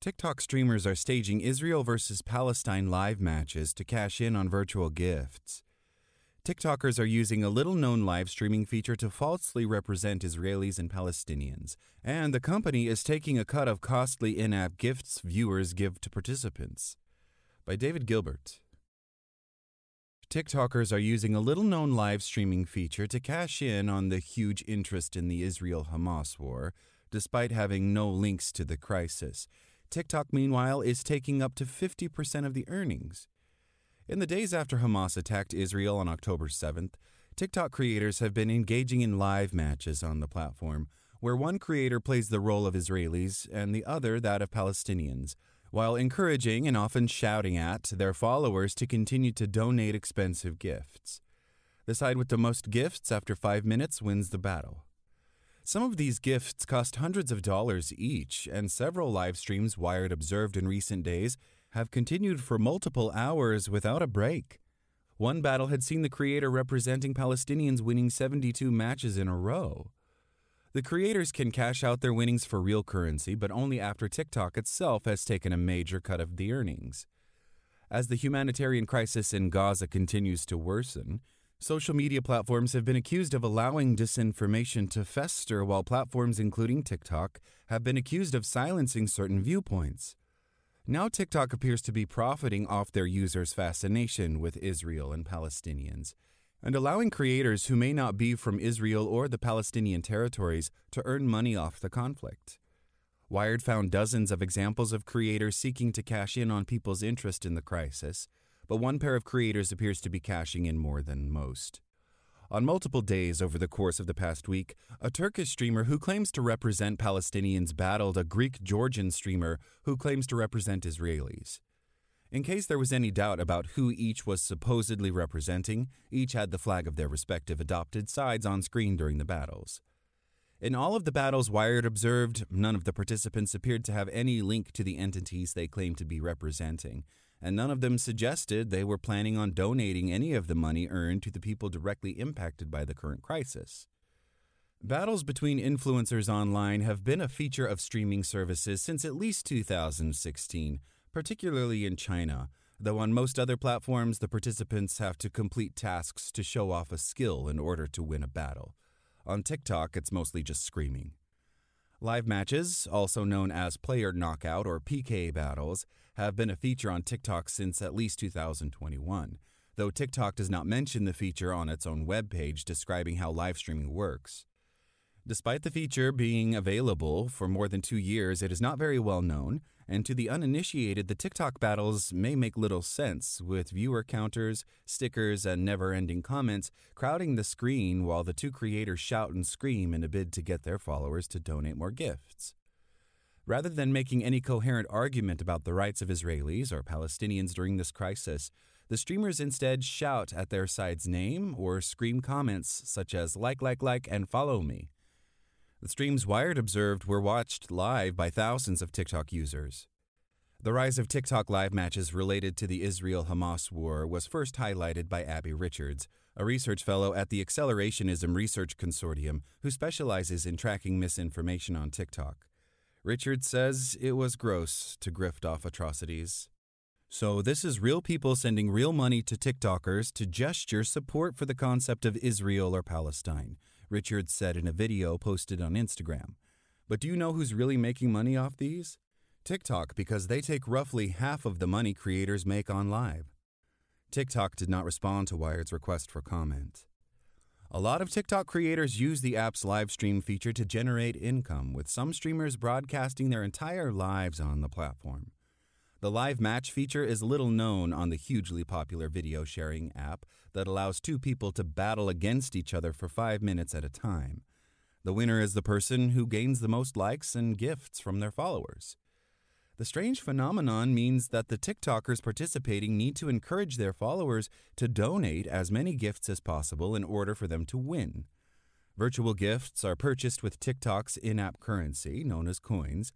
TikTok streamers are staging Israel versus Palestine live matches to cash in on virtual gifts. TikTokers are using a little known live streaming feature to falsely represent Israelis and Palestinians, and the company is taking a cut of costly in app gifts viewers give to participants. By David Gilbert. TikTokers are using a little known live streaming feature to cash in on the huge interest in the Israel Hamas war, despite having no links to the crisis. TikTok, meanwhile, is taking up to 50% of the earnings. In the days after Hamas attacked Israel on October 7th, TikTok creators have been engaging in live matches on the platform, where one creator plays the role of Israelis and the other that of Palestinians, while encouraging and often shouting at their followers to continue to donate expensive gifts. The side with the most gifts after five minutes wins the battle. Some of these gifts cost hundreds of dollars each, and several live streams Wired observed in recent days have continued for multiple hours without a break. One battle had seen the creator representing Palestinians winning 72 matches in a row. The creators can cash out their winnings for real currency, but only after TikTok itself has taken a major cut of the earnings. As the humanitarian crisis in Gaza continues to worsen, Social media platforms have been accused of allowing disinformation to fester, while platforms including TikTok have been accused of silencing certain viewpoints. Now, TikTok appears to be profiting off their users' fascination with Israel and Palestinians, and allowing creators who may not be from Israel or the Palestinian territories to earn money off the conflict. Wired found dozens of examples of creators seeking to cash in on people's interest in the crisis but one pair of creators appears to be cashing in more than most. On multiple days over the course of the past week, a Turkish streamer who claims to represent Palestinians battled a Greek Georgian streamer who claims to represent Israelis. In case there was any doubt about who each was supposedly representing, each had the flag of their respective adopted sides on screen during the battles. In all of the battles Wired observed, none of the participants appeared to have any link to the entities they claimed to be representing, and none of them suggested they were planning on donating any of the money earned to the people directly impacted by the current crisis. Battles between influencers online have been a feature of streaming services since at least 2016, particularly in China, though on most other platforms, the participants have to complete tasks to show off a skill in order to win a battle. On TikTok, it's mostly just screaming. Live matches, also known as player knockout or PK battles, have been a feature on TikTok since at least 2021, though TikTok does not mention the feature on its own webpage describing how live streaming works. Despite the feature being available for more than two years, it is not very well known, and to the uninitiated, the TikTok battles may make little sense, with viewer counters, stickers, and never ending comments crowding the screen while the two creators shout and scream in a bid to get their followers to donate more gifts. Rather than making any coherent argument about the rights of Israelis or Palestinians during this crisis, the streamers instead shout at their side's name or scream comments such as like, like, like, and follow me. The streams Wired observed were watched live by thousands of TikTok users. The rise of TikTok live matches related to the Israel Hamas war was first highlighted by Abby Richards, a research fellow at the Accelerationism Research Consortium who specializes in tracking misinformation on TikTok. Richards says it was gross to grift off atrocities. So, this is real people sending real money to TikTokers to gesture support for the concept of Israel or Palestine. Richards said in a video posted on Instagram. But do you know who's really making money off these? TikTok, because they take roughly half of the money creators make on live. TikTok did not respond to Wired's request for comment. A lot of TikTok creators use the app's live stream feature to generate income, with some streamers broadcasting their entire lives on the platform. The live match feature is little known on the hugely popular video sharing app that allows two people to battle against each other for five minutes at a time. The winner is the person who gains the most likes and gifts from their followers. The strange phenomenon means that the TikTokers participating need to encourage their followers to donate as many gifts as possible in order for them to win. Virtual gifts are purchased with TikTok's in app currency, known as coins.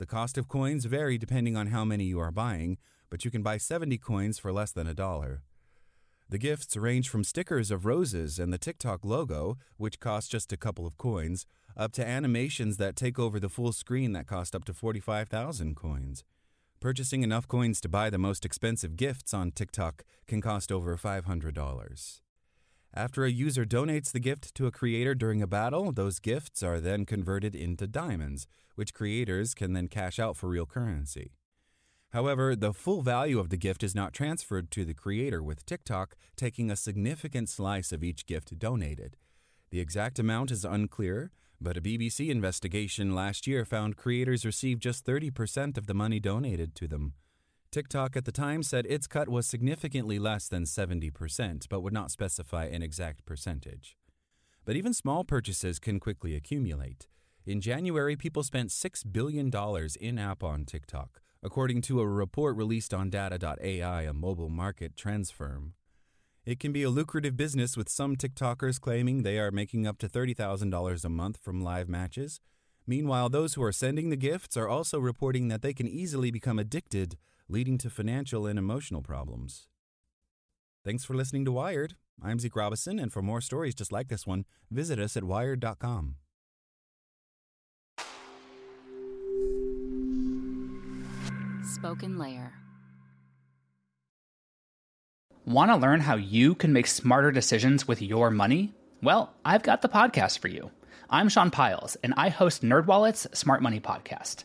The cost of coins vary depending on how many you are buying, but you can buy 70 coins for less than a dollar. The gifts range from stickers of roses and the TikTok logo, which cost just a couple of coins, up to animations that take over the full screen that cost up to 45,000 coins. Purchasing enough coins to buy the most expensive gifts on TikTok can cost over $500. After a user donates the gift to a creator during a battle, those gifts are then converted into diamonds, which creators can then cash out for real currency. However, the full value of the gift is not transferred to the creator, with TikTok taking a significant slice of each gift donated. The exact amount is unclear, but a BBC investigation last year found creators received just 30% of the money donated to them. TikTok at the time said its cut was significantly less than 70%, but would not specify an exact percentage. But even small purchases can quickly accumulate. In January, people spent $6 billion in app on TikTok, according to a report released on Data.ai, a mobile market trends firm. It can be a lucrative business with some TikTokers claiming they are making up to $30,000 a month from live matches. Meanwhile, those who are sending the gifts are also reporting that they can easily become addicted, leading to financial and emotional problems. Thanks for listening to Wired. I'm Zeke Robison, and for more stories just like this one, visit us at wired.com. Spoken Layer. Want to learn how you can make smarter decisions with your money? Well, I've got the podcast for you. I'm Sean Pyles, and I host NerdWallet's Smart Money Podcast.